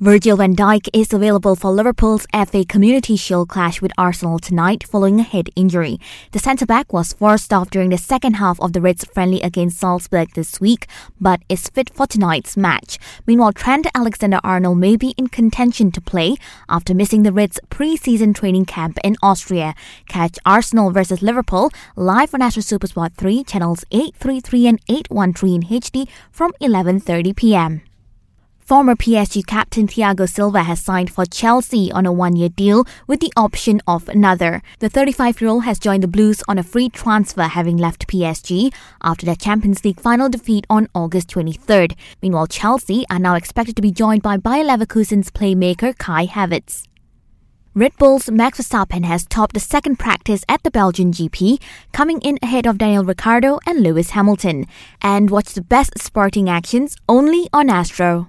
Virgil van Dijk is available for Liverpool's FA Community Shield clash with Arsenal tonight following a head injury. The centre-back was forced off during the second half of the Reds friendly against Salzburg this week, but is fit for tonight's match. Meanwhile, Trent Alexander-Arnold may be in contention to play after missing the Reds pre-season training camp in Austria. Catch Arsenal versus Liverpool live on Astro Supersport 3 channels 833 and 813 in HD from 11:30 p.m. Former PSG captain Thiago Silva has signed for Chelsea on a one year deal with the option of another. The 35 year old has joined the Blues on a free transfer, having left PSG after their Champions League final defeat on August 23rd. Meanwhile, Chelsea are now expected to be joined by Bayer Leverkusen's playmaker Kai Havertz. Red Bull's Max Verstappen has topped the second practice at the Belgian GP, coming in ahead of Daniel Ricciardo and Lewis Hamilton. And watch the best sporting actions only on Astro.